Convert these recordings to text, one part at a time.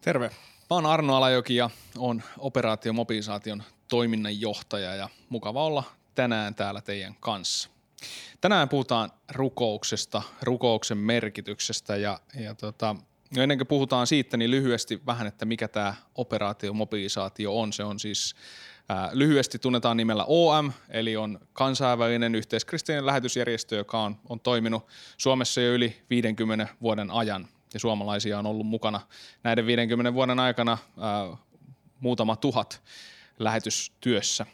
Terve. Mä oon Arno Alajoki ja on operaatiomobilisaation toiminnanjohtaja ja mukava olla tänään täällä teidän kanssa. Tänään puhutaan rukouksesta, rukouksen merkityksestä ja, ja tota, no ennen kuin puhutaan siitä, niin lyhyesti vähän, että mikä tämä operaatiomobilisaatio on. Se on siis ää, lyhyesti tunnetaan nimellä OM, eli on kansainvälinen yhteiskristillinen lähetysjärjestö, joka on, on toiminut Suomessa jo yli 50 vuoden ajan – ja suomalaisia on ollut mukana näiden 50 vuoden aikana ää, muutama tuhat lähetystyössä.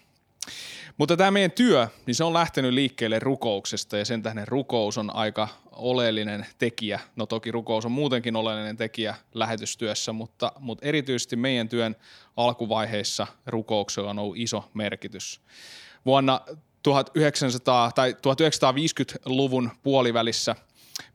Mutta tämä meidän työ, niin se on lähtenyt liikkeelle rukouksesta ja sen tähden rukous on aika oleellinen tekijä. No toki rukous on muutenkin oleellinen tekijä lähetystyössä, mutta, mutta erityisesti meidän työn alkuvaiheissa rukouksella on ollut iso merkitys. Vuonna 1900 tai 1950-luvun puolivälissä –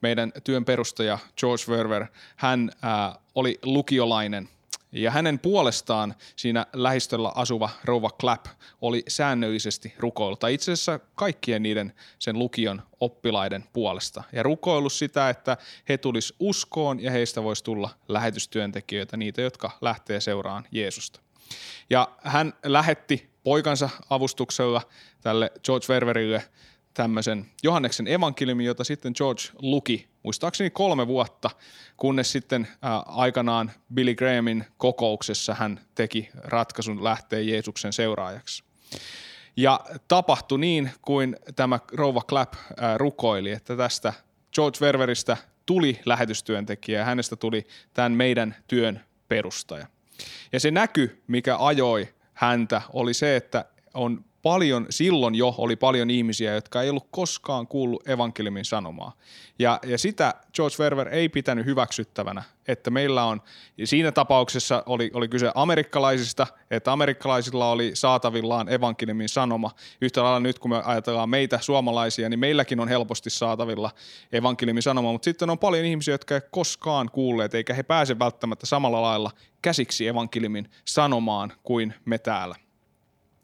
meidän työn perustaja George Verver, hän ää, oli lukiolainen ja hänen puolestaan siinä lähistöllä asuva rouva Clapp oli säännöllisesti rukoillut, tai itse asiassa kaikkien niiden sen lukion oppilaiden puolesta. Ja rukoillut sitä, että he tulis uskoon ja heistä voisi tulla lähetystyöntekijöitä, niitä, jotka lähtee seuraan Jeesusta. Ja hän lähetti poikansa avustuksella tälle George Ververille tämmöisen Johanneksen evankeliumin, jota sitten George luki muistaakseni kolme vuotta, kunnes sitten ää, aikanaan Billy Grahamin kokouksessa hän teki ratkaisun lähteä Jeesuksen seuraajaksi. Ja tapahtui niin, kuin tämä rouva Clapp ää, rukoili, että tästä George Ververistä tuli lähetystyöntekijä ja hänestä tuli tämän meidän työn perustaja. Ja se näky, mikä ajoi häntä, oli se, että on paljon, silloin jo oli paljon ihmisiä, jotka ei ollut koskaan kuullut evankeliumin sanomaa. Ja, ja sitä George Verver ei pitänyt hyväksyttävänä, että meillä on, siinä tapauksessa oli, oli kyse amerikkalaisista, että amerikkalaisilla oli saatavillaan evankeliumin sanoma. Yhtä lailla nyt, kun me ajatellaan meitä suomalaisia, niin meilläkin on helposti saatavilla evankeliumin sanoma, mutta sitten on paljon ihmisiä, jotka ei koskaan kuulleet, eikä he pääse välttämättä samalla lailla käsiksi evankeliumin sanomaan kuin me täällä.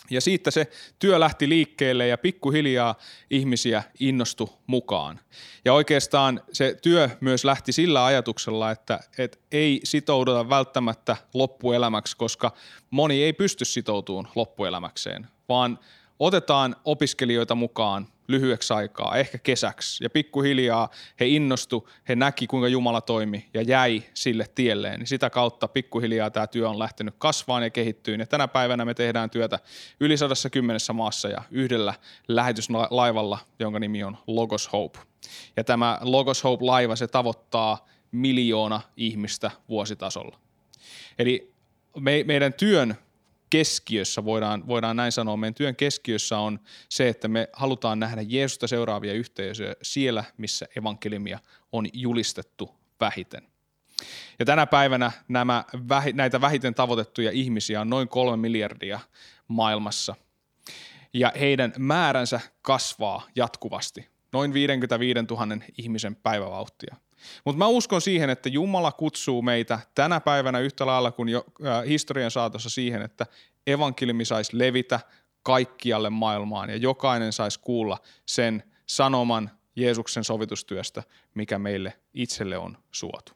Ja siitä se työ lähti liikkeelle ja pikkuhiljaa ihmisiä innostu mukaan. Ja oikeastaan se työ myös lähti sillä ajatuksella, että, että ei sitouduta välttämättä loppuelämäksi, koska moni ei pysty sitoutumaan loppuelämäkseen, vaan otetaan opiskelijoita mukaan lyhyeksi aikaa, ehkä kesäksi. Ja pikkuhiljaa he innostu, he näki kuinka Jumala toimi ja jäi sille tielleen. Niin sitä kautta pikkuhiljaa tämä työ on lähtenyt kasvaan ja kehittyyn. Ja tänä päivänä me tehdään työtä yli 110 maassa ja yhdellä lähetyslaivalla, jonka nimi on Logos Hope. Ja tämä Logos Hope-laiva, se tavoittaa miljoona ihmistä vuositasolla. Eli me, meidän työn keskiössä, voidaan, voidaan näin sanoa, meidän työn keskiössä on se, että me halutaan nähdä Jeesusta seuraavia yhteisöjä siellä, missä evankeliumia on julistettu vähiten. Ja tänä päivänä nämä, näitä vähiten tavoitettuja ihmisiä on noin kolme miljardia maailmassa. Ja heidän määränsä kasvaa jatkuvasti, noin 55 000 ihmisen päivävauhtia. Mutta mä uskon siihen, että Jumala kutsuu meitä tänä päivänä yhtä lailla kuin jo historian saatossa siihen, että evankeliumi saisi levitä kaikkialle maailmaan ja jokainen saisi kuulla sen sanoman Jeesuksen sovitustyöstä, mikä meille itselle on suotu.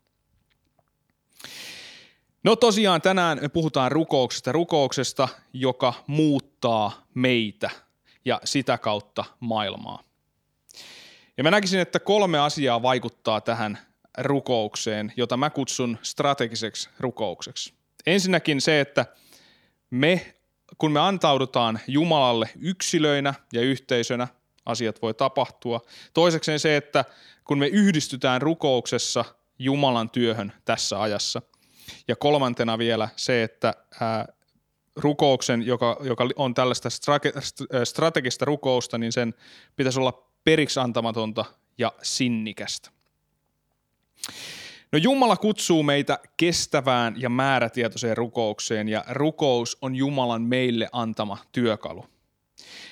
No tosiaan tänään me puhutaan rukouksesta, rukouksesta, joka muuttaa meitä ja sitä kautta maailmaa. Ja mä näkisin, että kolme asiaa vaikuttaa tähän rukoukseen, jota mä kutsun strategiseksi rukoukseksi. Ensinnäkin se, että me, kun me antaudutaan Jumalalle yksilöinä ja yhteisönä, asiat voi tapahtua. Toisekseen se, että kun me yhdistytään rukouksessa Jumalan työhön tässä ajassa. Ja kolmantena vielä se, että ää, rukouksen, joka, joka on tällaista strategista rukousta, niin sen pitäisi olla periksi antamatonta ja sinnikästä. No Jumala kutsuu meitä kestävään ja määrätietoiseen rukoukseen ja rukous on Jumalan meille antama työkalu.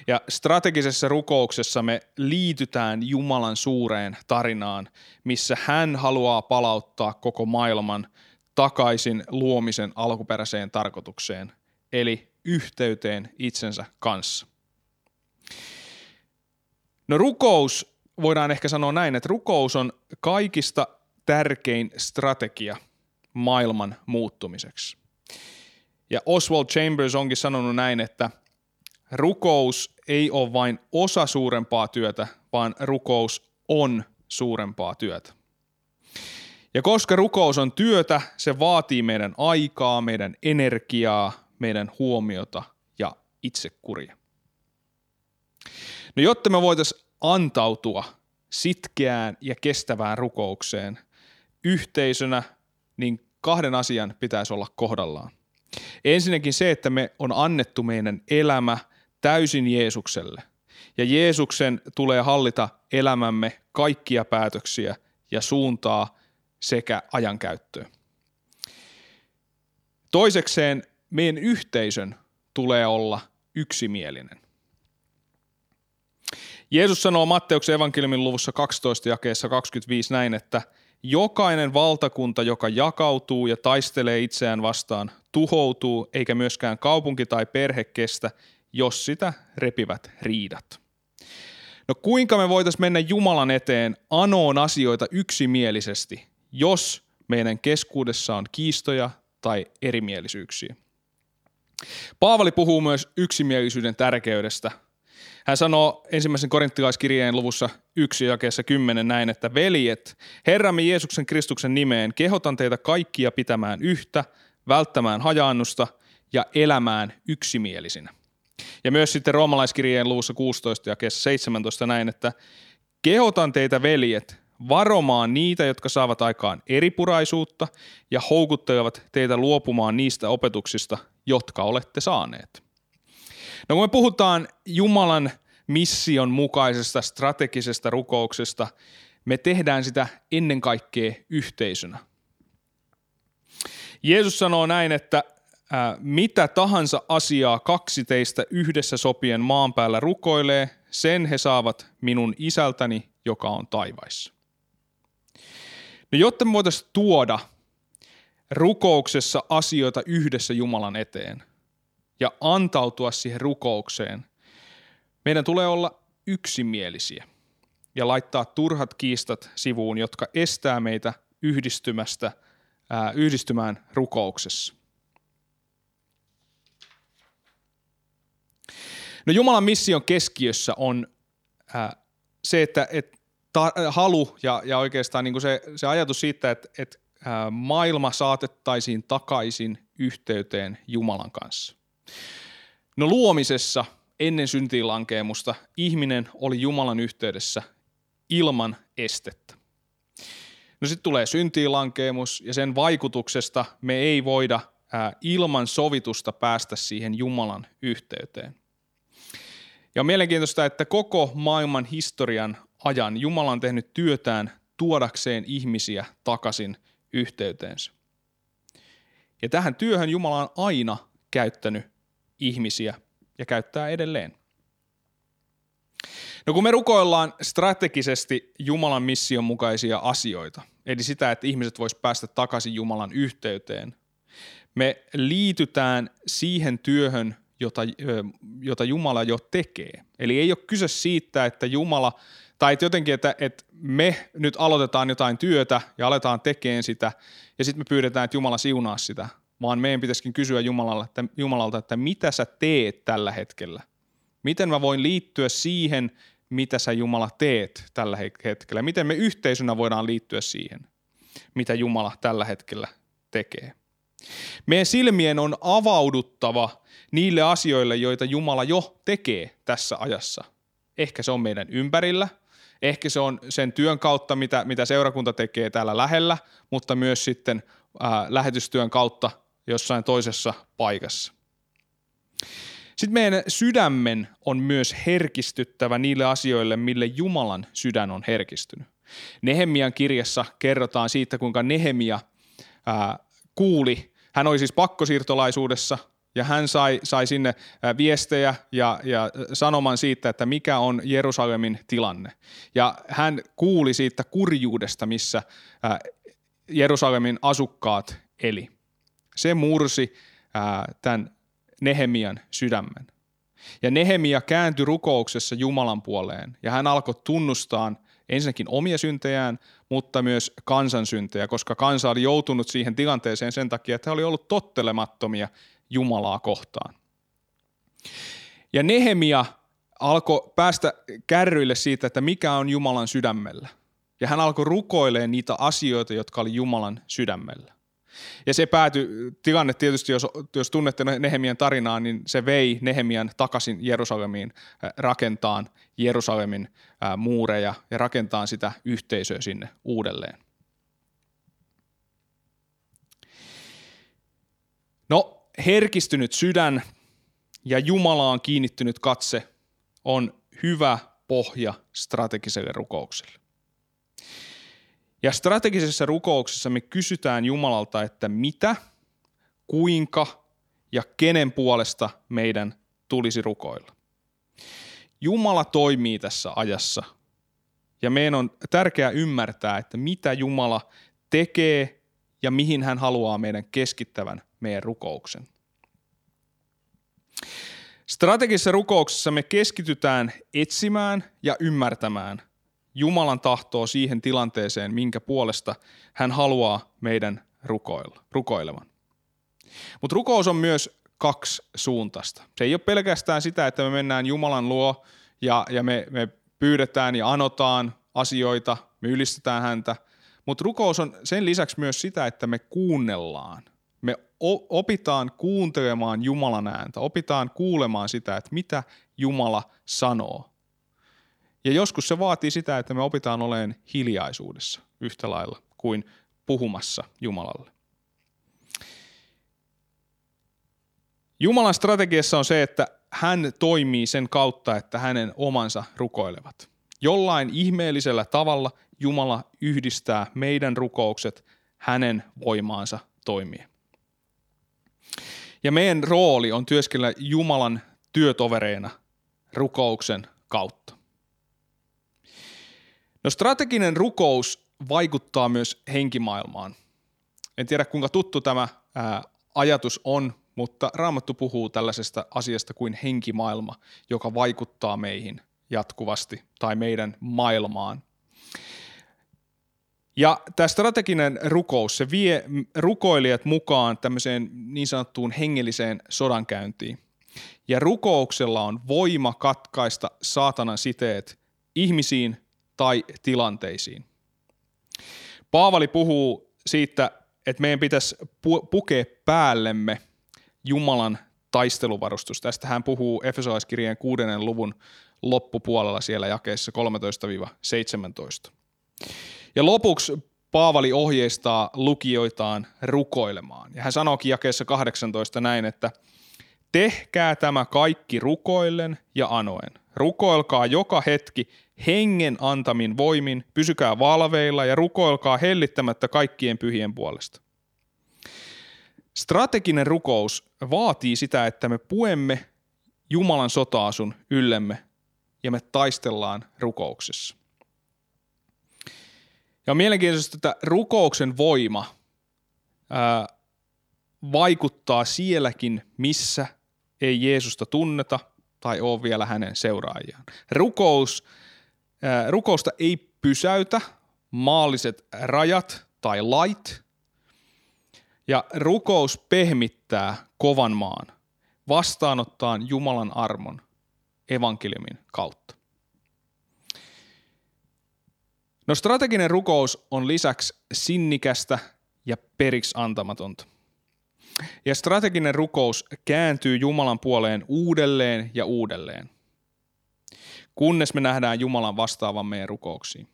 Ja strategisessa rukouksessa me liitytään Jumalan suureen tarinaan, missä hän haluaa palauttaa koko maailman takaisin luomisen alkuperäiseen tarkoitukseen, eli yhteyteen itsensä kanssa. No rukous, voidaan ehkä sanoa näin, että rukous on kaikista tärkein strategia maailman muuttumiseksi. Ja Oswald Chambers onkin sanonut näin, että rukous ei ole vain osa suurempaa työtä, vaan rukous on suurempaa työtä. Ja koska rukous on työtä, se vaatii meidän aikaa, meidän energiaa, meidän huomiota ja itsekuria. No jotta me voitaisiin antautua sitkeään ja kestävään rukoukseen yhteisönä, niin kahden asian pitäisi olla kohdallaan. Ensinnäkin se, että me on annettu meidän elämä täysin Jeesukselle. Ja Jeesuksen tulee hallita elämämme kaikkia päätöksiä ja suuntaa sekä ajankäyttöä. Toisekseen meidän yhteisön tulee olla yksimielinen. Jeesus sanoo Matteuksen evankeliumin luvussa 12 jakeessa 25 näin, että jokainen valtakunta, joka jakautuu ja taistelee itseään vastaan, tuhoutuu, eikä myöskään kaupunki tai perhe kestä, jos sitä repivät riidat. No kuinka me voitaisiin mennä Jumalan eteen anoon asioita yksimielisesti, jos meidän keskuudessa on kiistoja tai erimielisyyksiä? Paavali puhuu myös yksimielisyyden tärkeydestä – hän sanoo ensimmäisen korinttilaiskirjeen luvussa 1 jakeessa 10 näin, että veljet, Herramme Jeesuksen Kristuksen nimeen kehotan teitä kaikkia pitämään yhtä, välttämään hajaannusta ja elämään yksimielisinä. Ja myös sitten roomalaiskirjeen luvussa 16 ja 17 näin, että kehotan teitä veljet varomaan niitä, jotka saavat aikaan eripuraisuutta ja houkuttelevat teitä luopumaan niistä opetuksista, jotka olette saaneet. No kun me puhutaan Jumalan mission mukaisesta strategisesta rukouksesta, me tehdään sitä ennen kaikkea yhteisönä. Jeesus sanoo näin, että mitä tahansa asiaa kaksi teistä yhdessä sopien maan päällä rukoilee, sen he saavat minun isältäni, joka on taivaissa. No jotta me voitaisiin tuoda rukouksessa asioita yhdessä Jumalan eteen, ja antautua siihen rukoukseen, meidän tulee olla yksimielisiä ja laittaa turhat kiistat sivuun, jotka estää meitä yhdistymästä, ää, yhdistymään rukouksessa. No Jumalan mission keskiössä on ää, se, että et ta, halu ja, ja oikeastaan niin se, se ajatus siitä, että et, maailma saatettaisiin takaisin yhteyteen Jumalan kanssa. No luomisessa ennen syntiinlankeemusta ihminen oli Jumalan yhteydessä ilman estettä. No sitten tulee syntiinlankeemus ja sen vaikutuksesta me ei voida ää, ilman sovitusta päästä siihen Jumalan yhteyteen. Ja on mielenkiintoista, että koko maailman historian ajan Jumala on tehnyt työtään tuodakseen ihmisiä takaisin yhteyteensä. Ja tähän työhön Jumala on aina käyttänyt ihmisiä ja käyttää edelleen. No kun me rukoillaan strategisesti Jumalan mission mukaisia asioita, eli sitä, että ihmiset vois päästä takaisin Jumalan yhteyteen, me liitytään siihen työhön, jota, jota Jumala jo tekee. Eli ei ole kyse siitä, että Jumala, tai että jotenkin, että, että me nyt aloitetaan jotain työtä ja aletaan tekemään sitä, ja sitten me pyydetään, että Jumala siunaa sitä, vaan meidän pitäisikin kysyä Jumalalta että, Jumalalta, että mitä sä teet tällä hetkellä? Miten mä voin liittyä siihen, mitä sä Jumala teet tällä hetkellä? Miten me yhteisönä voidaan liittyä siihen, mitä Jumala tällä hetkellä tekee? Meidän silmien on avauduttava niille asioille, joita Jumala jo tekee tässä ajassa. Ehkä se on meidän ympärillä, ehkä se on sen työn kautta, mitä, mitä seurakunta tekee täällä lähellä, mutta myös sitten ää, lähetystyön kautta jossain toisessa paikassa. Sitten meidän sydämen on myös herkistyttävä niille asioille, mille Jumalan sydän on herkistynyt. Nehemian kirjassa kerrotaan siitä, kuinka Nehemia ää, kuuli, hän oli siis pakkosiirtolaisuudessa ja hän sai, sai sinne viestejä ja, ja sanoman siitä, että mikä on Jerusalemin tilanne. Ja hän kuuli siitä kurjuudesta, missä ää, Jerusalemin asukkaat eli. Se mursi ää, tämän Nehemian sydämen. Ja Nehemia kääntyi rukouksessa Jumalan puoleen ja hän alkoi tunnustaa, ensinnäkin omia syntejään, mutta myös kansan syntejä, koska kansa oli joutunut siihen tilanteeseen sen takia, että he oli ollut tottelemattomia Jumalaa kohtaan. Ja Nehemia alkoi päästä kärryille siitä, että mikä on Jumalan sydämellä. Ja hän alkoi rukoilemaan niitä asioita, jotka oli Jumalan sydämellä. Ja se päätyi, tilanne tietysti, jos, jos tunnette Nehemian tarinaa, niin se vei Nehemian takaisin Jerusalemiin äh, rakentaan Jerusalemin äh, muureja ja rakentaa sitä yhteisöä sinne uudelleen. No, herkistynyt sydän ja Jumalaan kiinnittynyt katse on hyvä pohja strategiselle rukoukselle. Ja strategisessa rukouksessa me kysytään Jumalalta, että mitä, kuinka ja kenen puolesta meidän tulisi rukoilla. Jumala toimii tässä ajassa ja meidän on tärkeää ymmärtää, että mitä Jumala tekee ja mihin hän haluaa meidän keskittävän meidän rukouksen. Strategisessa rukouksessa me keskitytään etsimään ja ymmärtämään Jumalan tahtoa siihen tilanteeseen, minkä puolesta hän haluaa meidän rukoilla, rukoilevan. Mutta rukous on myös kaksi suuntaista. Se ei ole pelkästään sitä, että me mennään Jumalan luo ja, ja me, me pyydetään ja anotaan asioita, me ylistetään häntä, mutta rukous on sen lisäksi myös sitä, että me kuunnellaan. Me opitaan kuuntelemaan Jumalan ääntä, opitaan kuulemaan sitä, että mitä Jumala sanoo. Ja joskus se vaatii sitä, että me opitaan olemaan hiljaisuudessa yhtä lailla kuin puhumassa Jumalalle. Jumalan strategiassa on se, että hän toimii sen kautta, että hänen omansa rukoilevat. Jollain ihmeellisellä tavalla Jumala yhdistää meidän rukoukset hänen voimaansa toimia. Ja meidän rooli on työskennellä Jumalan työtovereina rukouksen kautta. No strateginen rukous vaikuttaa myös henkimaailmaan. En tiedä kuinka tuttu tämä ää, ajatus on, mutta Raamattu puhuu tällaisesta asiasta kuin henkimaailma, joka vaikuttaa meihin jatkuvasti tai meidän maailmaan. Ja tämä strateginen rukous, se vie rukoilijat mukaan tämmöiseen niin sanottuun hengelliseen sodankäyntiin. Ja rukouksella on voima katkaista saatanan siteet ihmisiin tai tilanteisiin. Paavali puhuu siitä, että meidän pitäisi pu- pukea päällemme Jumalan taisteluvarustus. Tästä hän puhuu Efesolaiskirjeen kuudennen luvun loppupuolella siellä jakeessa 13-17. Ja lopuksi Paavali ohjeistaa lukijoitaan rukoilemaan. Ja hän sanookin jakeessa 18 näin, että tehkää tämä kaikki rukoillen ja anoen. Rukoilkaa joka hetki hengen antamin voimin, pysykää valveilla ja rukoilkaa hellittämättä kaikkien pyhien puolesta. Strateginen rukous vaatii sitä, että me puemme Jumalan sotaasun yllemme ja me taistellaan rukouksessa. Ja on mielenkiintoista, että rukouksen voima ää, vaikuttaa sielläkin, missä ei Jeesusta tunneta tai ole vielä hänen seuraajiaan. Rukous rukousta ei pysäytä maalliset rajat tai lait, ja rukous pehmittää kovan maan vastaanottaa Jumalan armon evankeliumin kautta. No strateginen rukous on lisäksi sinnikästä ja periksi antamatonta. Ja strateginen rukous kääntyy Jumalan puoleen uudelleen ja uudelleen kunnes me nähdään Jumalan vastaavan meidän rukouksiin.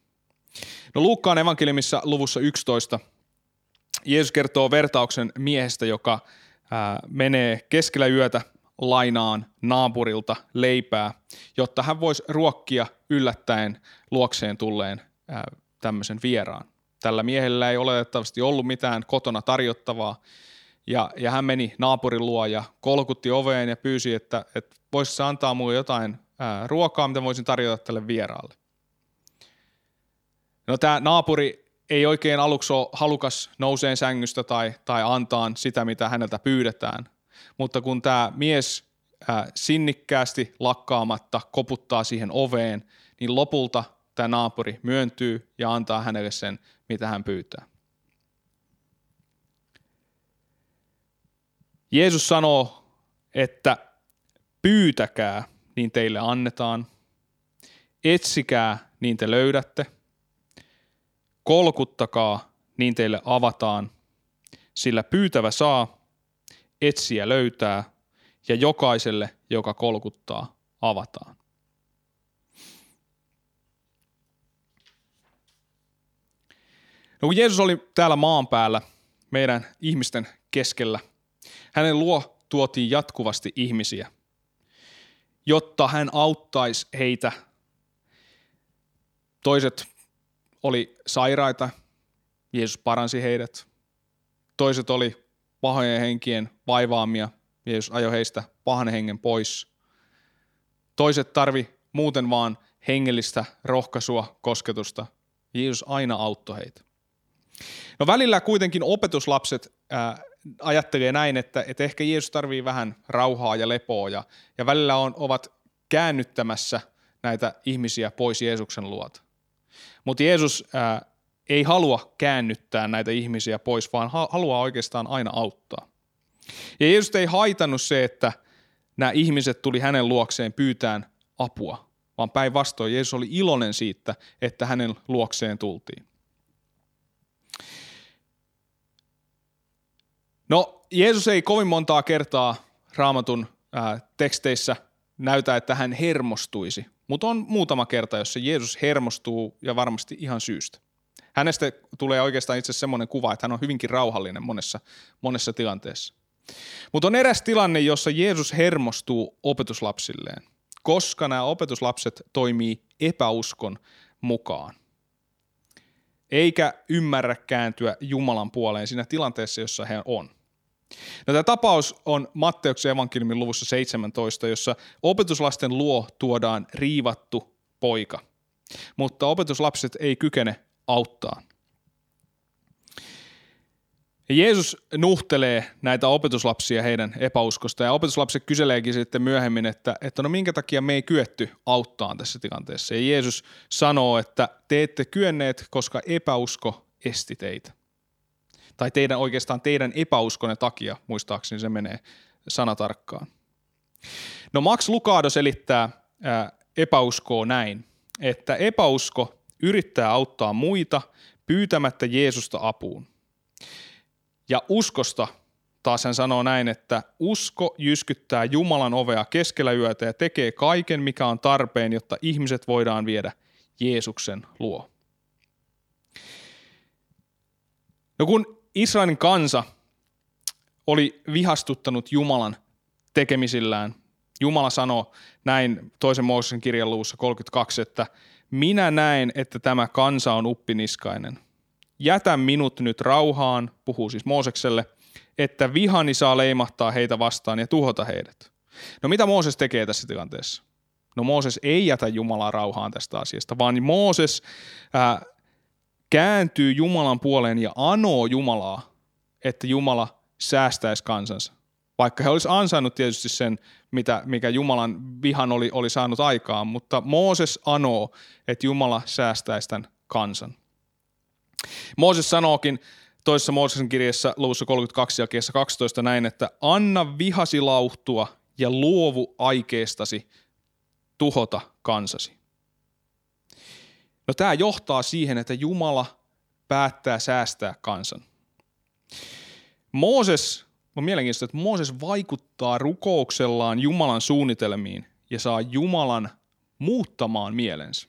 No Luukkaan evankeliumissa luvussa 11 Jeesus kertoo vertauksen miehestä, joka ää, menee keskellä yötä lainaan naapurilta leipää, jotta hän voisi ruokkia yllättäen luokseen tulleen ää, tämmöisen vieraan. Tällä miehellä ei oletettavasti ollut mitään kotona tarjottavaa, ja, ja hän meni naapurin luo ja kolkutti oveen ja pyysi, että, että voisi antaa mulle jotain ää, ruokaa, mitä voisin tarjota tälle vieraalle. No tämä naapuri ei oikein aluksi ole halukas nouseen sängystä tai, tai antaa sitä, mitä häneltä pyydetään. Mutta kun tämä mies ää, sinnikkäästi lakkaamatta koputtaa siihen oveen, niin lopulta tämä naapuri myöntyy ja antaa hänelle sen, mitä hän pyytää. Jeesus sanoo, että pyytäkää, niin teille annetaan. Etsikää, niin te löydätte. Kolkuttakaa, niin teille avataan. Sillä pyytävä saa, etsiä löytää, ja jokaiselle, joka kolkuttaa, avataan. No kun Jeesus oli täällä maan päällä meidän ihmisten keskellä, hänen luo tuotiin jatkuvasti ihmisiä, jotta hän auttaisi heitä. Toiset oli sairaita, Jeesus paransi heidät. Toiset oli pahojen henkien vaivaamia, Jeesus ajoi heistä pahan hengen pois. Toiset tarvi muuten vaan hengellistä rohkaisua, kosketusta. Jeesus aina auttoi heitä. No välillä kuitenkin opetuslapset ää, ajattelee näin, että, että ehkä Jeesus tarvii vähän rauhaa ja lepoa ja, ja välillä on, ovat käännyttämässä näitä ihmisiä pois Jeesuksen luota. Mutta Jeesus ää, ei halua käännyttää näitä ihmisiä pois, vaan haluaa oikeastaan aina auttaa. Ja Jeesus ei haitannut se, että nämä ihmiset tuli hänen luokseen pyytään apua, vaan päinvastoin Jeesus oli iloinen siitä, että hänen luokseen tultiin. No, Jeesus ei kovin montaa kertaa raamatun ää, teksteissä näytä, että hän hermostuisi, mutta on muutama kerta, jossa Jeesus hermostuu ja varmasti ihan syystä. Hänestä tulee oikeastaan itse semmoinen kuva, että hän on hyvinkin rauhallinen monessa, monessa tilanteessa. Mutta on eräs tilanne, jossa Jeesus hermostuu opetuslapsilleen, koska nämä opetuslapset toimii epäuskon mukaan. Eikä ymmärrä kääntyä Jumalan puoleen siinä tilanteessa, jossa he on. No, tämä tapaus on Matteuksen evankeliumin luvussa 17, jossa opetuslasten luo tuodaan riivattu poika, mutta opetuslapset ei kykene auttaa. Ja Jeesus nuhtelee näitä opetuslapsia heidän epäuskosta ja opetuslapset kyseleekin sitten myöhemmin, että, että no minkä takia me ei kyetty auttaa tässä tilanteessa. Ja Jeesus sanoo, että te ette kyenneet, koska epäusko esti teitä. Tai teidän oikeastaan teidän epäuskonne takia, muistaakseni se menee sanatarkkaan. No Max Lucado selittää ää, epäuskoa näin, että epäusko yrittää auttaa muita pyytämättä Jeesusta apuun. Ja uskosta taas hän sanoo näin, että usko jyskyttää Jumalan ovea keskellä yötä ja tekee kaiken, mikä on tarpeen, jotta ihmiset voidaan viedä Jeesuksen luo. No kun Israelin kansa oli vihastuttanut Jumalan tekemisillään, Jumala sanoi näin toisen Mooseksen kirjan luvussa 32, että minä näen, että tämä kansa on uppiniskainen. Jätä minut nyt rauhaan, puhuu siis Moosekselle, että vihani saa leimahtaa heitä vastaan ja tuhota heidät. No mitä Mooses tekee tässä tilanteessa? No Mooses ei jätä Jumalaa rauhaan tästä asiasta, vaan Mooses ää, kääntyy Jumalan puoleen ja anoo Jumalaa, että Jumala säästäisi kansansa. Vaikka he olisivat ansainnut tietysti sen, mitä, mikä Jumalan vihan oli, oli saanut aikaan, mutta Mooses anoo, että Jumala säästäisi tämän kansan. Mooses sanookin toisessa Mooseksen kirjassa luvussa 32 ja 12 näin, että anna vihasi lauhtua ja luovu aikeestasi tuhota kansasi. No tämä johtaa siihen, että Jumala päättää säästää kansan. Mooses, on mielenkiintoista, että Mooses vaikuttaa rukouksellaan Jumalan suunnitelmiin ja saa Jumalan muuttamaan mielensä.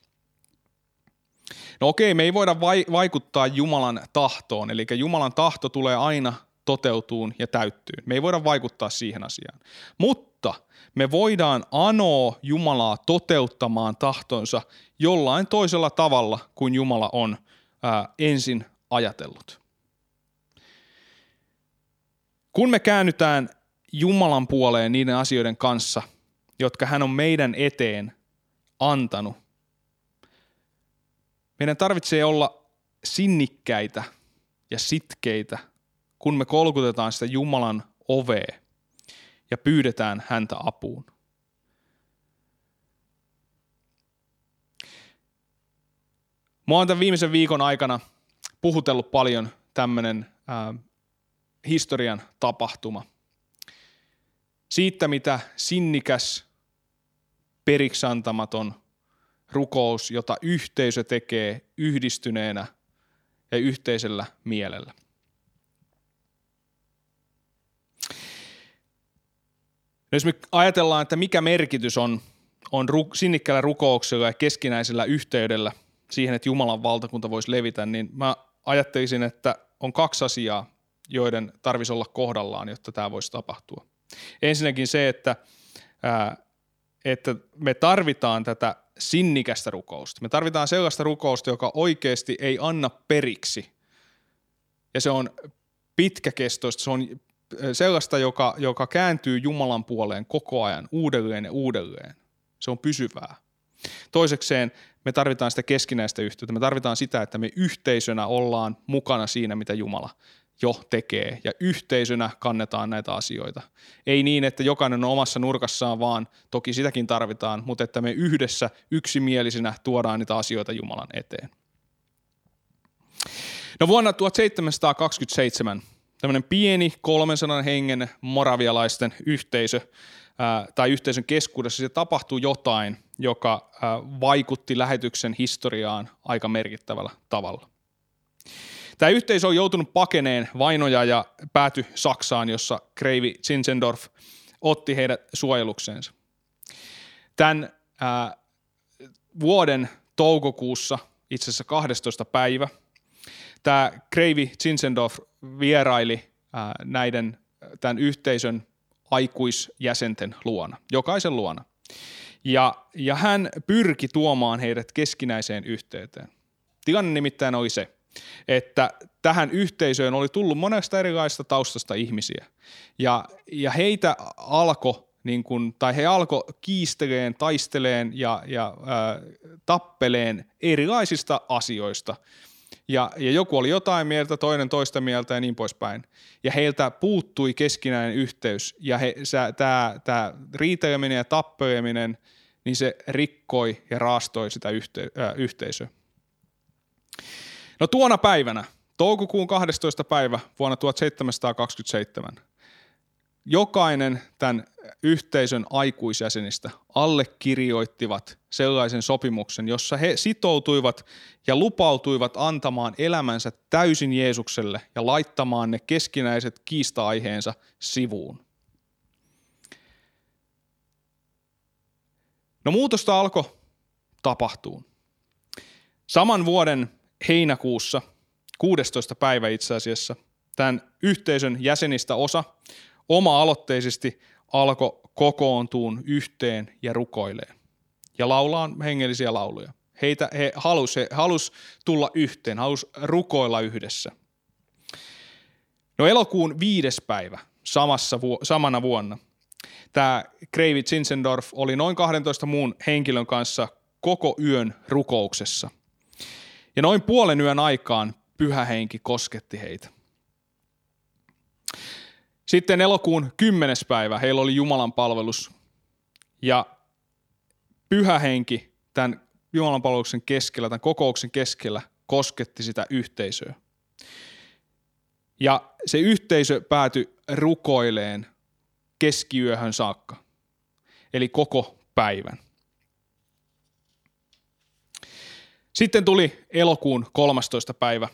No okei, me ei voida vaikuttaa Jumalan tahtoon, eli Jumalan tahto tulee aina toteutuun ja täyttyyn. Me ei voida vaikuttaa siihen asiaan. Mutta me voidaan anoa Jumalaa toteuttamaan tahtonsa jollain toisella tavalla kuin Jumala on ää, ensin ajatellut. Kun me käännytään Jumalan puoleen niiden asioiden kanssa, jotka hän on meidän eteen antanut, meidän tarvitsee olla sinnikkäitä ja sitkeitä, kun me kolkutetaan sitä Jumalan ovea ja pyydetään häntä apuun. Mua on tämän viimeisen viikon aikana puhutellut paljon tämmöinen historian tapahtuma. Siitä, mitä sinnikäs, periksantamaton rukous, jota yhteisö tekee yhdistyneenä ja yhteisellä mielellä. Jos me ajatellaan, että mikä merkitys on, on ru, sinnikkäällä rukouksella ja keskinäisellä yhteydellä siihen, että Jumalan valtakunta voisi levitä, niin mä ajattelisin, että on kaksi asiaa, joiden tarvisi olla kohdallaan, jotta tämä voisi tapahtua. Ensinnäkin se, että, ää, että me tarvitaan tätä sinnikästä rukousta. Me tarvitaan sellaista rukousta, joka oikeasti ei anna periksi. Ja se on pitkäkestoista, se on sellaista, joka, joka kääntyy Jumalan puoleen koko ajan uudelleen ja uudelleen. Se on pysyvää. Toisekseen me tarvitaan sitä keskinäistä yhteyttä. Me tarvitaan sitä, että me yhteisönä ollaan mukana siinä, mitä Jumala jo tekee ja yhteisönä kannetaan näitä asioita. Ei niin, että jokainen on omassa nurkassaan, vaan toki sitäkin tarvitaan, mutta että me yhdessä yksimielisinä tuodaan niitä asioita Jumalan eteen. No vuonna 1727 tämmöinen pieni 300 hengen moravialaisten yhteisö ää, tai yhteisön keskuudessa se tapahtui jotain, joka ää, vaikutti lähetyksen historiaan aika merkittävällä tavalla. Tämä yhteisö on joutunut pakeneen vainoja ja pääty Saksaan, jossa Kreivi Zinzendorf otti heidät suojelukseensa. Tämän ää, vuoden toukokuussa, itse asiassa 12. päivä, tämä Kreivi Zinzendorf vieraili näiden tämän yhteisön aikuisjäsenten luona, jokaisen luona. Ja, ja hän pyrki tuomaan heidät keskinäiseen yhteyteen. Tilanne nimittäin oli se, että tähän yhteisöön oli tullut monesta erilaisesta taustasta ihmisiä. Ja, ja heitä alkoi niin kun, tai he alkoi kiisteleen, taisteleen ja, ja ää, tappeleen erilaisista asioista. Ja, ja joku oli jotain mieltä, toinen toista mieltä ja niin poispäin. Ja heiltä puuttui keskinäinen yhteys ja tämä riiteleminen ja tappeleminen, niin se rikkoi ja raastoi sitä yhte, ää, yhteisöä. No tuona päivänä, toukokuun 12. päivä vuonna 1727, jokainen tämän yhteisön aikuisjäsenistä allekirjoittivat sellaisen sopimuksen, jossa he sitoutuivat ja lupautuivat antamaan elämänsä täysin Jeesukselle ja laittamaan ne keskinäiset kiista-aiheensa sivuun. No muutosta alkoi tapahtuu. Saman vuoden heinäkuussa, 16. päivä itse asiassa, tämän yhteisön jäsenistä osa oma-aloitteisesti alkoi kokoontuun yhteen ja rukoilee ja laulaa hengellisiä lauluja. Heitä, he halus, he halus tulla yhteen, halus rukoilla yhdessä. No elokuun viides päivä samassa vu- samana vuonna tämä Kreivi Zinzendorf oli noin 12 muun henkilön kanssa koko yön rukouksessa. Ja noin puolen yön aikaan pyhä henki kosketti heitä. Sitten elokuun kymmenes päivä heillä oli Jumalan palvelus ja pyhä henki tämän Jumalan palveluksen keskellä, tämän kokouksen keskellä kosketti sitä yhteisöä. Ja se yhteisö päätyi rukoileen keskiyöhön saakka, eli koko päivän. Sitten tuli elokuun 13. päivä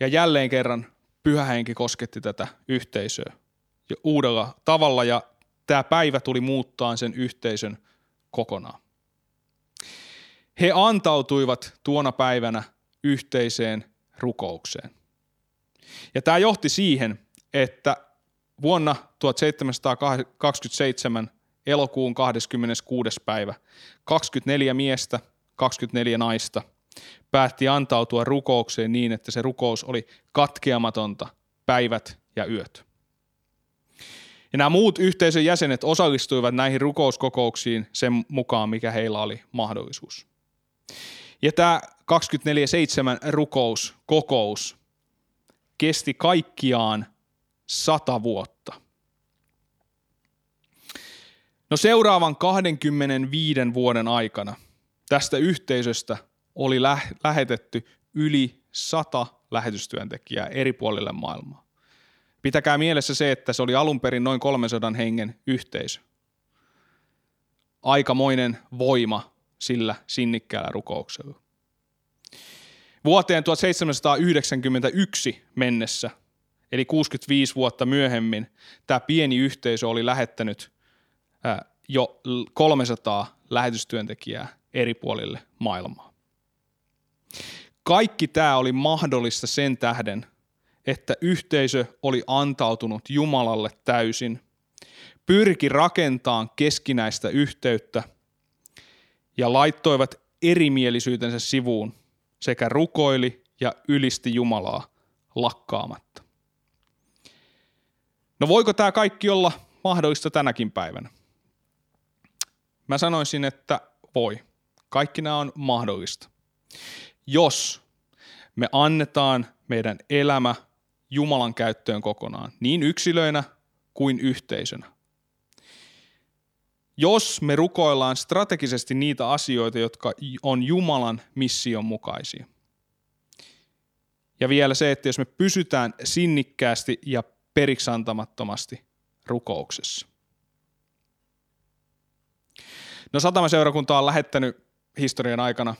ja jälleen kerran pyhä henki kosketti tätä yhteisöä jo uudella tavalla ja tämä päivä tuli muuttaa sen yhteisön kokonaan. He antautuivat tuona päivänä yhteiseen rukoukseen. Ja tämä johti siihen, että vuonna 1727 elokuun 26. päivä 24 miestä, 24 naista – päätti antautua rukoukseen niin, että se rukous oli katkeamatonta päivät ja yöt. Ja nämä muut yhteisön jäsenet osallistuivat näihin rukouskokouksiin sen mukaan, mikä heillä oli mahdollisuus. Ja tämä 24-7 rukous, kokous, kesti kaikkiaan sata vuotta. No seuraavan 25 vuoden aikana tästä yhteisöstä oli lä- lähetetty yli sata lähetystyöntekijää eri puolille maailmaa. Pitäkää mielessä se, että se oli alun perin noin 300 hengen yhteisö. Aikamoinen voima sillä sinnikkäällä rukouksella. Vuoteen 1791 mennessä, eli 65 vuotta myöhemmin, tämä pieni yhteisö oli lähettänyt jo 300 lähetystyöntekijää eri puolille maailmaa. Kaikki tämä oli mahdollista sen tähden, että yhteisö oli antautunut Jumalalle täysin, pyrki rakentamaan keskinäistä yhteyttä ja laittoivat erimielisyytensä sivuun sekä rukoili ja ylisti Jumalaa lakkaamatta. No voiko tämä kaikki olla mahdollista tänäkin päivänä? Mä sanoisin, että voi. Kaikki nämä on mahdollista. Jos me annetaan meidän elämä Jumalan käyttöön kokonaan, niin yksilöinä kuin yhteisönä. Jos me rukoillaan strategisesti niitä asioita, jotka on Jumalan mission mukaisia. Ja vielä se, että jos me pysytään sinnikkäästi ja periksantamattomasti rukouksessa. No satamaseurakunta on lähettänyt historian aikana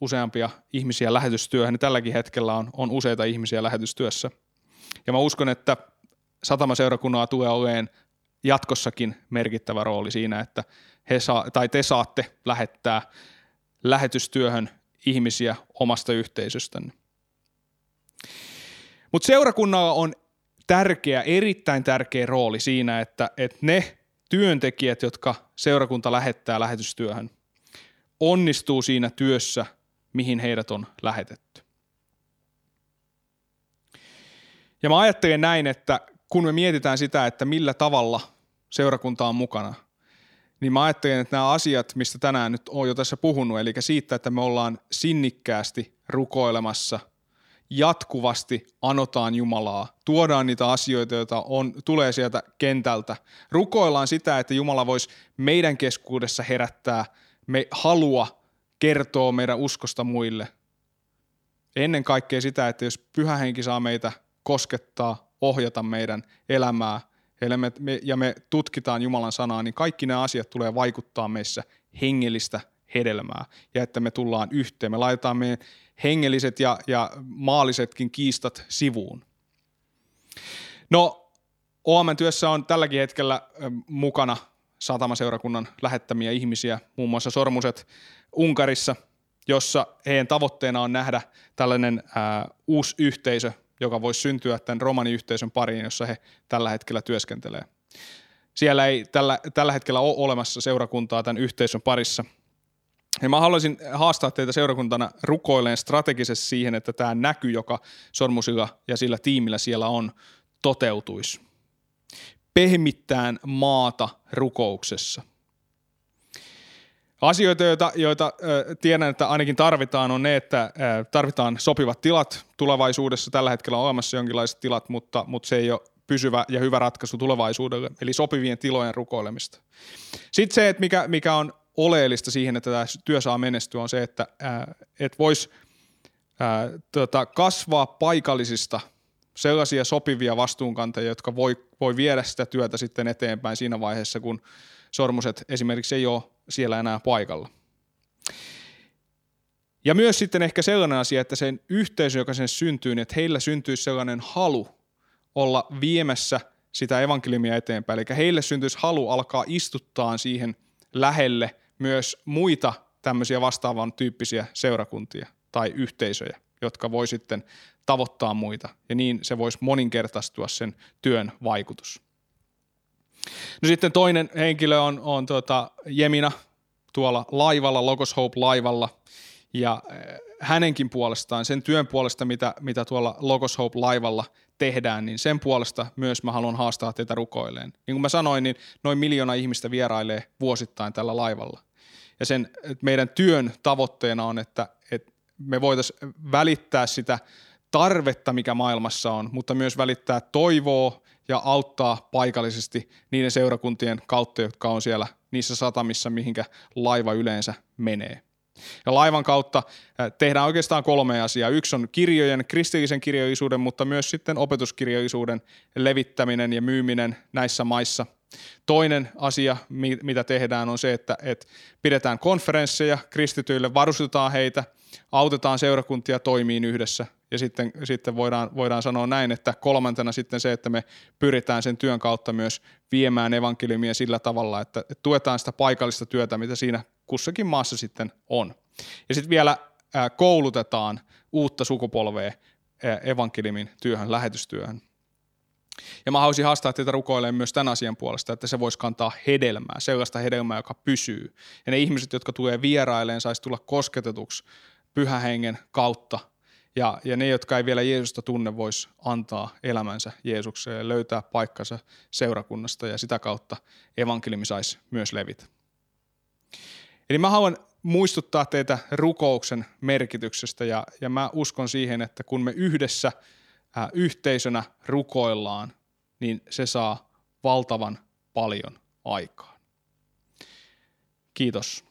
useampia ihmisiä lähetystyöhön, niin tälläkin hetkellä on, on useita ihmisiä lähetystyössä. Ja mä uskon, että satamaseurakunnalla tulee olemaan jatkossakin merkittävä rooli siinä, että he saa, tai te saatte lähettää lähetystyöhön ihmisiä omasta yhteisöstänne. Mutta seurakunnalla on tärkeä, erittäin tärkeä rooli siinä, että, että ne työntekijät, jotka seurakunta lähettää lähetystyöhön, onnistuu siinä työssä, mihin heidät on lähetetty. Ja mä ajattelen näin, että kun me mietitään sitä, että millä tavalla seurakunta on mukana, niin mä ajattelen, että nämä asiat, mistä tänään nyt on jo tässä puhunut, eli siitä, että me ollaan sinnikkäästi rukoilemassa – jatkuvasti anotaan Jumalaa, tuodaan niitä asioita, joita on, tulee sieltä kentältä. Rukoillaan sitä, että Jumala voisi meidän keskuudessa herättää me halua kertoa meidän uskosta muille. Ennen kaikkea sitä, että jos pyhä henki saa meitä koskettaa, ohjata meidän elämää ja me tutkitaan Jumalan sanaa, niin kaikki nämä asiat tulee vaikuttaa meissä hengellistä hedelmää ja että me tullaan yhteen. Me laitetaan meidän hengelliset ja, ja maallisetkin kiistat sivuun. No, OM-työssä on tälläkin hetkellä mukana satamaseurakunnan lähettämiä ihmisiä, muun muassa Sormuset Unkarissa, jossa heidän tavoitteena on nähdä tällainen ää, uusi yhteisö, joka voisi syntyä tämän romaniyhteisön pariin, jossa he tällä hetkellä työskentelee. Siellä ei tällä, tällä hetkellä ole olemassa seurakuntaa tämän yhteisön parissa – ja mä haluaisin haastaa teitä seurakuntana rukoileen strategisesti siihen, että tämä näky, joka Sormusilla ja sillä tiimillä siellä on, toteutuisi. Pehmittään maata rukouksessa. Asioita, joita, joita äh, tiedän, että ainakin tarvitaan, on ne, että äh, tarvitaan sopivat tilat tulevaisuudessa. Tällä hetkellä on olemassa jonkinlaiset tilat, mutta, mutta se ei ole pysyvä ja hyvä ratkaisu tulevaisuudelle, eli sopivien tilojen rukoilemista. Sitten se, että mikä, mikä on oleellista siihen, että tämä työ saa menestyä, on se, että et voisi tota, kasvaa paikallisista sellaisia sopivia vastuunkantajia, jotka voi, voi viedä sitä työtä sitten eteenpäin siinä vaiheessa, kun sormuset esimerkiksi ei ole siellä enää paikalla. Ja myös sitten ehkä sellainen asia, että sen yhteisö, joka sen syntyy, niin että heillä syntyisi sellainen halu olla viemässä sitä evankeliumia eteenpäin. Eli heille syntyisi halu alkaa istuttaa siihen lähelle – myös muita tämmöisiä vastaavan tyyppisiä seurakuntia tai yhteisöjä, jotka voi sitten tavoittaa muita ja niin se voisi moninkertaistua sen työn vaikutus. No sitten toinen henkilö on, on tuota Jemina tuolla laivalla, Logos Hope-laivalla ja eh, hänenkin puolestaan, sen työn puolesta, mitä, mitä tuolla Logos Hope-laivalla tehdään, niin sen puolesta myös mä haluan haastaa teitä rukoileen. Niin kuin mä sanoin, niin noin miljoona ihmistä vierailee vuosittain tällä laivalla ja sen meidän työn tavoitteena on, että, että me voitaisiin välittää sitä tarvetta, mikä maailmassa on, mutta myös välittää toivoa ja auttaa paikallisesti niiden seurakuntien kautta, jotka on siellä niissä satamissa, mihinkä laiva yleensä menee. Ja laivan kautta tehdään oikeastaan kolme asiaa. Yksi on kirjojen, kristillisen kirjallisuuden, mutta myös sitten opetuskirjallisuuden levittäminen ja myyminen näissä maissa. Toinen asia, mitä tehdään, on se, että, että pidetään konferensseja kristityille, varustetaan heitä, autetaan seurakuntia toimiin yhdessä. Ja sitten, sitten voidaan, voidaan sanoa näin, että kolmantena sitten se, että me pyritään sen työn kautta myös viemään evankeliumia sillä tavalla, että tuetaan sitä paikallista työtä, mitä siinä kussakin maassa sitten on. Ja sitten vielä koulutetaan uutta sukupolvea evankeliumin työhön, lähetystyöhön. Ja mä haluaisin haastaa teitä rukoilemaan myös tämän asian puolesta, että se voisi kantaa hedelmää, sellaista hedelmää, joka pysyy. Ja ne ihmiset, jotka tulee vieraileen, saisi tulla kosketetuksi pyhähengen kautta. Ja, ja ne, jotka ei vielä Jeesusta tunne, vois antaa elämänsä Jeesukselle löytää paikkansa seurakunnasta ja sitä kautta evankeliumi saisi myös levitä. Eli mä haluan muistuttaa teitä rukouksen merkityksestä ja, ja mä uskon siihen, että kun me yhdessä ää, yhteisönä rukoillaan, niin se saa valtavan paljon aikaa. Kiitos.